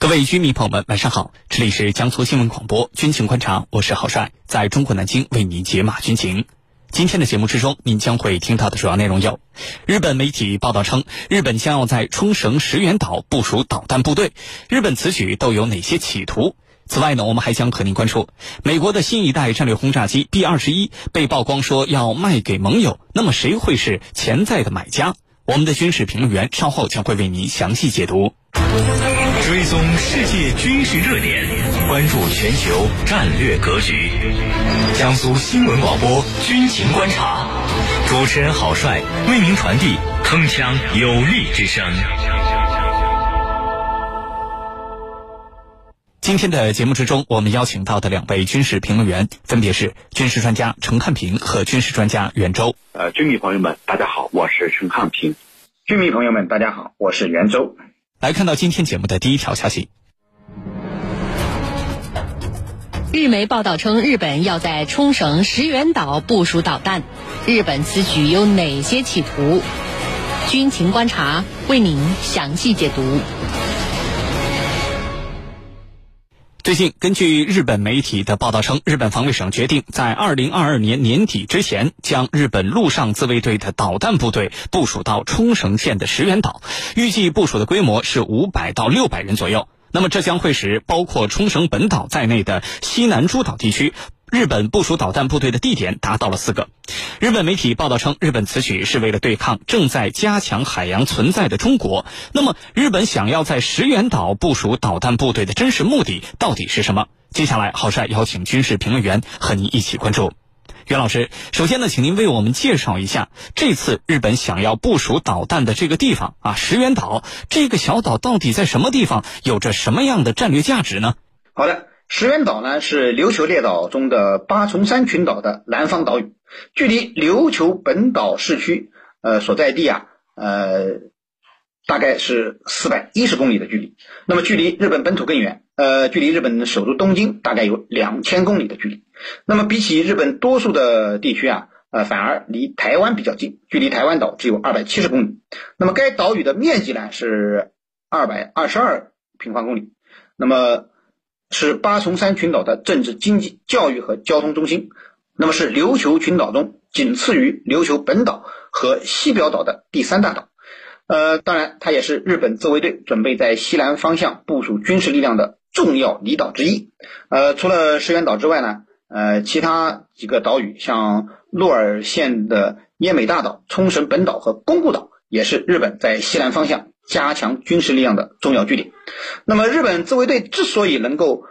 各位居民朋友们，晚上好！这里是江苏新闻广播军情观察，我是郝帅，在中国南京为您解码军情。今天的节目之中，您将会听到的主要内容有：日本媒体报道称，日本将要在冲绳石垣岛部署导弹部队，日本此举都有哪些企图？此外呢，我们还将和您关注美国的新一代战略轰炸机 B 二十一被曝光说要卖给盟友，那么谁会是潜在的买家？我们的军事评论员稍后将会为您详细解读。追踪世界军事热点，关注全球战略格局。江苏新闻广播军情观察，主持人郝帅为您传递铿锵有力之声。今天的节目之中，我们邀请到的两位军事评论员分别是军事专家陈汉平和军事专家袁周。呃，军迷朋友们，大家好，我是陈汉平。军迷朋友们，大家好，我是袁周。来看到今天节目的第一条消息。日媒报道称，日本要在冲绳石垣岛部署导弹，日本此举有哪些企图？军情观察为您详细解读。最近，根据日本媒体的报道称，日本防卫省决定在二零二二年年底之前，将日本陆上自卫队的导弹部队部署到冲绳县的石垣岛，预计部署的规模是五百到六百人左右。那么，这将会使包括冲绳本岛在内的西南诸岛地区。日本部署导弹部队的地点达到了四个。日本媒体报道称，日本此举是为了对抗正在加强海洋存在的中国。那么，日本想要在石垣岛部署导弹部队的真实目的到底是什么？接下来，郝帅邀请军事评论员和您一起关注。袁老师，首先呢，请您为我们介绍一下这次日本想要部署导弹的这个地方啊，石垣岛这个小岛到底在什么地方，有着什么样的战略价值呢？好的。石垣岛呢是琉球列岛中的八重山群岛的南方岛屿，距离琉球本岛市区呃所在地啊呃大概是四百一十公里的距离。那么距离日本本土更远，呃距离日本首都东京大概有两千公里的距离。那么比起日本多数的地区啊，呃反而离台湾比较近，距离台湾岛只有二百七十公里。那么该岛屿的面积呢是二百二十二平方公里。那么是八重山群岛的政治、经济、教育和交通中心，那么是琉球群岛中仅次于琉球本岛和西表岛的第三大岛。呃，当然，它也是日本自卫队准备在西南方向部署军事力量的重要离岛之一。呃，除了石垣岛之外呢，呃，其他几个岛屿，像鹿儿县的奄美大岛、冲绳本岛和宫古岛，也是日本在西南方向。加强军事力量的重要据点。那么，日本自卫队之所以能够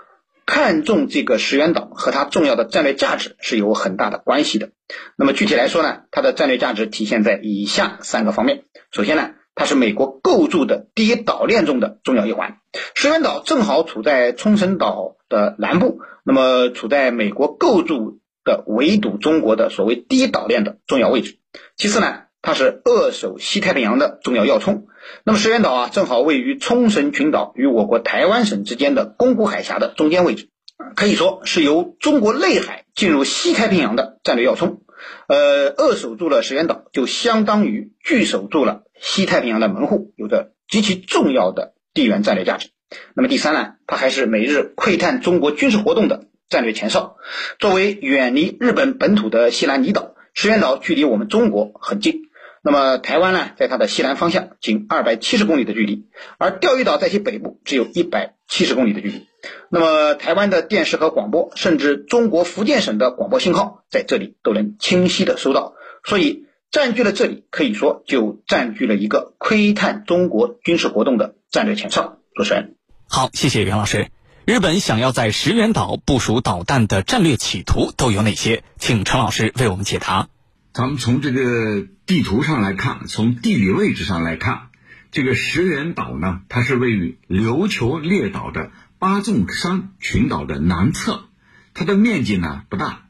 看中这个石垣岛，和它重要的战略价值是有很大的关系的。那么具体来说呢，它的战略价值体现在以下三个方面。首先呢，它是美国构筑的第一岛链中的重要一环。石垣岛正好处在冲绳岛的南部，那么处在美国构筑的围堵中国的所谓第一岛链的重要位置。其次呢，它是扼守西太平洋的重要要冲。那么石垣岛啊，正好位于冲绳群岛与我国台湾省之间的宫古海峡的中间位置，可以说是由中国内海进入西太平洋的战略要冲。呃，扼守住了石垣岛，就相当于据守住了西太平洋的门户，有着极其重要的地缘战略价值。那么第三呢，它还是美日窥探中国军事活动的战略前哨。作为远离日本本土的西南离岛，石垣岛距离我们中国很近。那么台湾呢，在它的西南方向仅二百七十公里的距离，而钓鱼岛在其北部只有一百七十公里的距离。那么台湾的电视和广播，甚至中国福建省的广播信号，在这里都能清晰的收到。所以占据了这里，可以说就占据了一个窥探中国军事活动的战略前哨。主持人，好，谢谢袁老师。日本想要在石垣岛部署导弹的战略企图都有哪些？请陈老师为我们解答。咱们从这个地图上来看，从地理位置上来看，这个石垣岛呢，它是位于琉球列岛的八重山群岛的南侧，它的面积呢不大，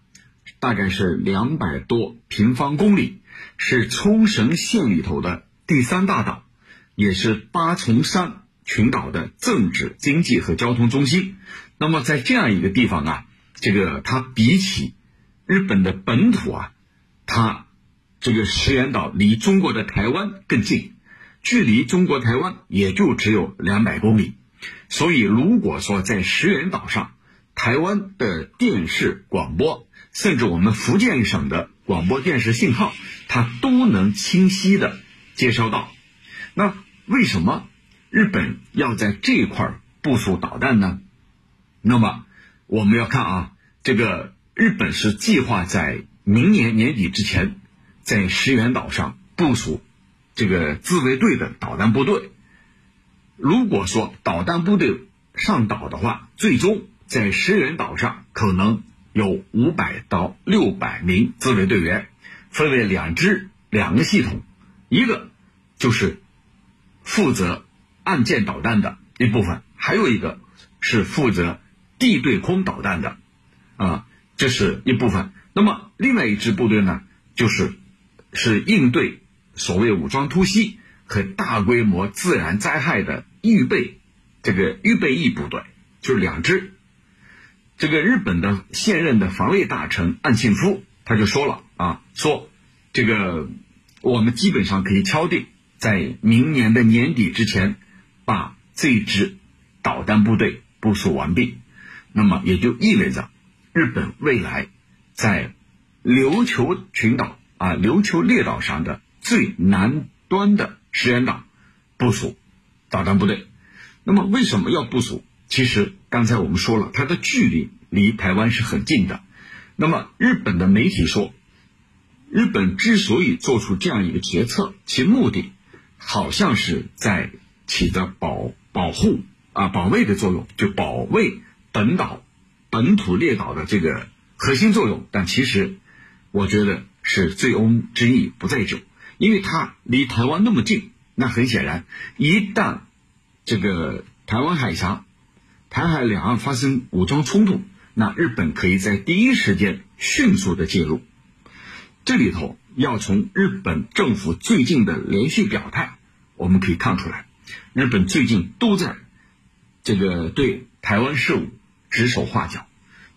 大概是两百多平方公里，是冲绳县里头的第三大岛，也是八重山群岛的政治、经济和交通中心。那么在这样一个地方啊，这个它比起日本的本土啊。它这个石垣岛离中国的台湾更近，距离中国台湾也就只有两百公里。所以如果说在石垣岛上，台湾的电视广播，甚至我们福建省的广播电视信号，它都能清晰的接收到。那为什么日本要在这一块部署导弹呢？那么我们要看啊，这个日本是计划在明年年底之前，在石垣岛上部署这个自卫队的导弹部队。如果说导弹部队上岛的话，最终。在石垣岛上，可能有五百到六百名自卫队员，分为两支两个系统，一个就是负责岸舰导弹的一部分，还有一个是负责地对空导弹的，啊，这是一部分。那么另外一支部队呢，就是是应对所谓武装突袭和大规模自然灾害的预备这个预备役部队，就是两支。这个日本的现任的防卫大臣岸信夫他就说了啊，说这个我们基本上可以敲定，在明年的年底之前，把这支导弹部队部署完毕。那么也就意味着，日本未来在琉球群岛啊琉球列岛上的最南端的石垣岛部署导弹部队。那么为什么要部署？其实刚才我们说了，它的距离离台湾是很近的。那么日本的媒体说，日本之所以做出这样一个决策，其目的好像是在起着保保护啊保卫的作用，就保卫本岛本土列岛的这个核心作用。但其实我觉得是醉翁之意不在酒，因为它离台湾那么近，那很显然，一旦这个台湾海峡。台海两岸发生武装冲突，那日本可以在第一时间迅速的介入。这里头要从日本政府最近的连续表态，我们可以看出来，日本最近都在这个对台湾事务指手画脚。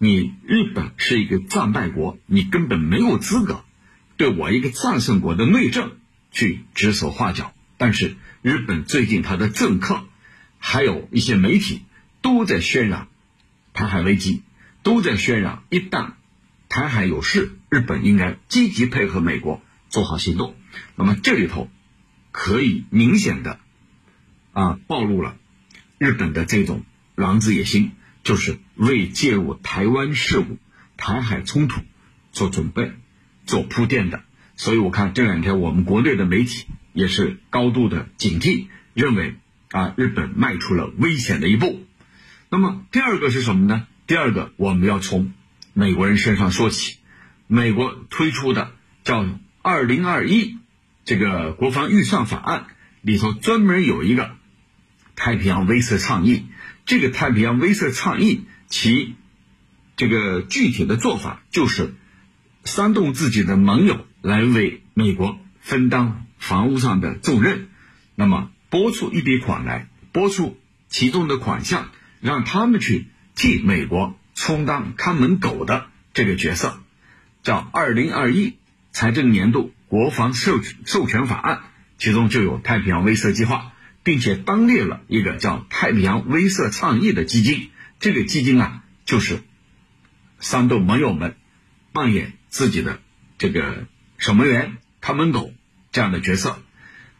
你日本是一个战败国，你根本没有资格对我一个战胜国的内政去指手画脚。但是日本最近他的政客，还有一些媒体。都在渲染台海危机，都在渲染一旦台海有事，日本应该积极配合美国做好行动。那么这里头可以明显的啊暴露了日本的这种狼子野心，就是为介入台湾事务、台海冲突做准备、做铺垫的。所以我看这两天我们国内的媒体也是高度的警惕，认为啊日本迈出了危险的一步。那么第二个是什么呢？第二个我们要从美国人身上说起。美国推出的叫“二零二一”这个国防预算法案里头专门有一个太平洋威慑倡议。这个太平洋威慑倡议其这个具体的做法就是煽动自己的盟友来为美国分担防务上的重任，那么拨出一笔款来，拨出其中的款项。让他们去替美国充当看门狗的这个角色，叫《二零二一财政年度国防授授权法案》，其中就有太平洋威慑计划，并且当列了一个叫“太平洋威慑倡议”的基金。这个基金啊，就是煽动盟友们扮演自己的这个守门员、看门狗这样的角色。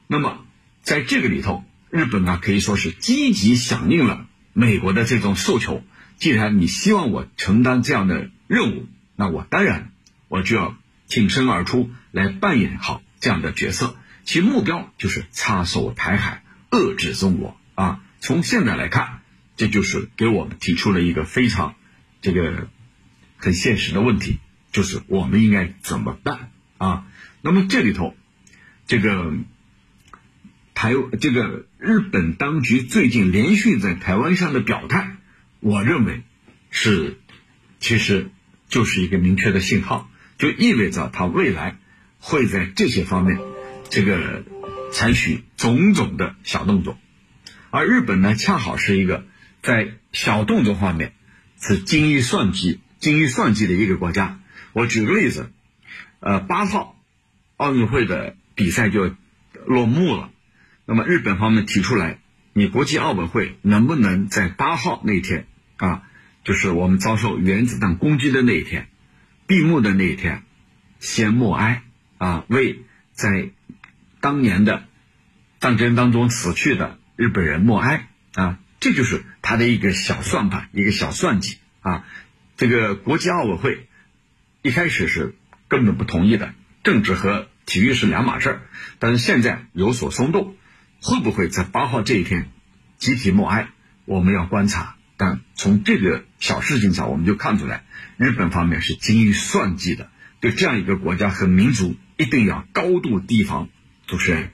那么在这个里头，日本呢可以说是积极响应了。美国的这种诉求，既然你希望我承担这样的任务，那我当然我就要挺身而出来扮演好这样的角色。其目标就是插手台海，遏制中国啊。从现在来看，这就是给我们提出了一个非常这个很现实的问题，就是我们应该怎么办啊？那么这里头，这个。台这个日本当局最近连续在台湾上的表态，我认为是其实就是一个明确的信号，就意味着他未来会在这些方面这个采取种种的小动作，而日本呢，恰好是一个在小动作方面是精于算计、精于算计的一个国家。我举个例子，呃，八号奥运会的比赛就落幕了。那么日本方面提出来，你国际奥委会能不能在八号那天啊，就是我们遭受原子弹攻击的那一天，闭幕的那一天，先默哀啊，为在当年的战争当中死去的日本人默哀啊，这就是他的一个小算盘，一个小算计啊。这个国际奥委会一开始是根本不同意的，政治和体育是两码事儿，但是现在有所松动。会不会在八号这一天集体默哀？我们要观察。但从这个小事情上，我们就看出来，日本方面是精于算计的，对这样一个国家和民族，一定要高度提防。主持人，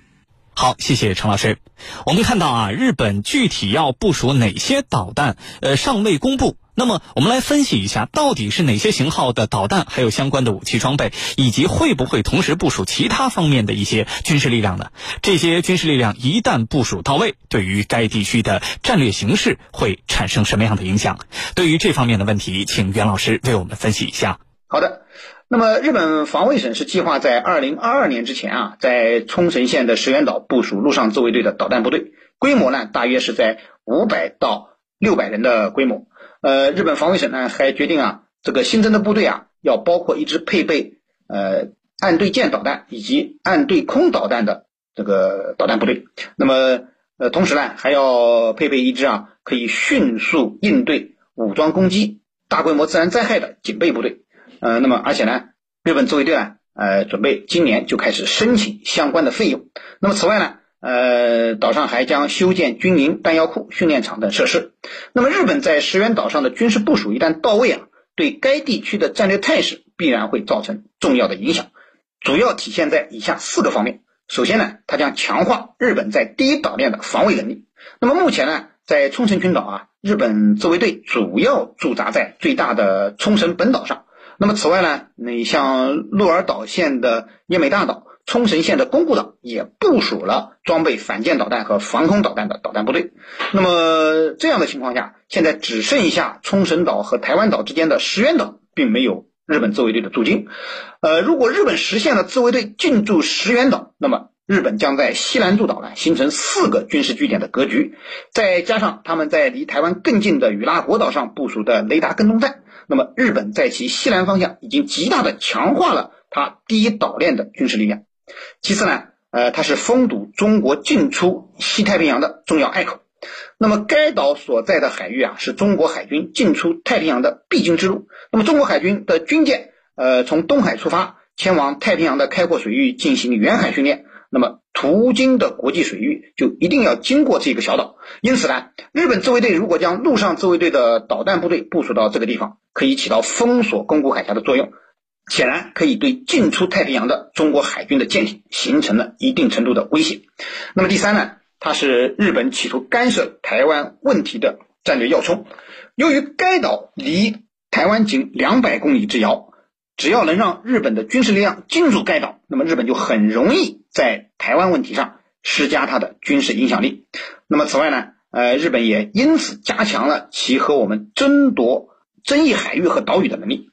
好，谢谢陈老师。我们看到啊，日本具体要部署哪些导弹，呃，尚未公布。那么，我们来分析一下，到底是哪些型号的导弹，还有相关的武器装备，以及会不会同时部署其他方面的一些军事力量呢？这些军事力量一旦部署到位，对于该地区的战略形势会产生什么样的影响？对于这方面的问题，请袁老师为我们分析一下。好的，那么日本防卫省是计划在二零二二年之前啊，在冲绳县的石垣岛部署陆上自卫队的导弹部队，规模呢大约是在五百到六百人的规模。呃，日本防卫省呢还决定啊，这个新增的部队啊，要包括一支配备呃岸对舰导弹以及岸对空导弹的这个导弹部队。那么呃，同时呢还要配备一支啊可以迅速应对武装攻击、大规模自然灾害的警备部队。呃，那么而且呢，日本自卫队啊，呃，准备今年就开始申请相关的费用。那么此外呢？呃，岛上还将修建军营、弹药库、训练场等设施。那么，日本在石垣岛上的军事部署一旦到位啊，对该地区的战略态势必然会造成重要的影响，主要体现在以下四个方面。首先呢，它将强化日本在第一岛链的防卫能力。那么目前呢，在冲绳群岛啊，日本自卫队主要驻扎在最大的冲绳本岛上。那么此外呢，你像鹿儿岛县的奄美大岛。冲绳县的宫古岛也部署了装备反舰导弹和防空导弹的导弹部队。那么这样的情况下，现在只剩下冲绳岛和台湾岛之间的石垣岛，并没有日本自卫队的驻军。呃，如果日本实现了自卫队进驻石垣岛，那么日本将在西南诸岛呢形成四个军事据点的格局，再加上他们在离台湾更近的与那国岛上部署的雷达跟踪站，那么日本在其西南方向已经极大的强化了它第一岛链的军事力量。其次呢，呃，它是封堵中国进出西太平洋的重要隘口。那么该岛所在的海域啊，是中国海军进出太平洋的必经之路。那么中国海军的军舰，呃，从东海出发，前往太平洋的开阔水域进行远海训练。那么途经的国际水域就一定要经过这个小岛。因此呢，日本自卫队如果将陆上自卫队的导弹部队部署到这个地方，可以起到封锁宫古海峡的作用。显然可以对进出太平洋的中国海军的舰艇形成了一定程度的威胁。那么第三呢，它是日本企图干涉台湾问题的战略要冲。由于该岛离台湾仅两百公里之遥，只要能让日本的军事力量进入该岛，那么日本就很容易在台湾问题上施加它的军事影响力。那么此外呢，呃，日本也因此加强了其和我们争夺争议海域和岛屿的能力。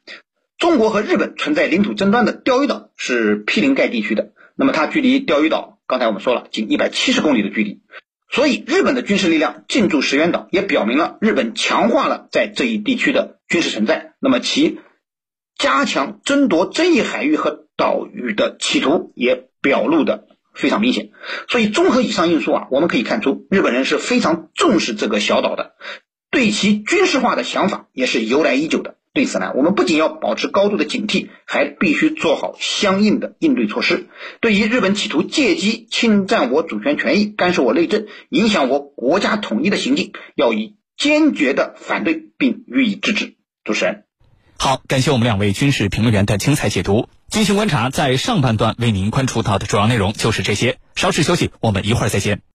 中国和日本存在领土争端的钓鱼岛是毗邻该地区的，那么它距离钓鱼岛，刚才我们说了，仅一百七十公里的距离，所以日本的军事力量进驻石垣岛，也表明了日本强化了在这一地区的军事存在，那么其加强争夺争议海域和岛屿的企图也表露的非常明显。所以综合以上因素啊，我们可以看出，日本人是非常重视这个小岛的，对其军事化的想法也是由来已久的。对此呢，我们不仅要保持高度的警惕，还必须做好相应的应对措施。对于日本企图借机侵占我主权权益、干涉我内政、影响我国家统一的行径，要以坚决的反对并予以制止。主持人，好，感谢我们两位军事评论员的精彩解读。军情观察在上半段为您关注到的主要内容就是这些。稍事休息，我们一会儿再见。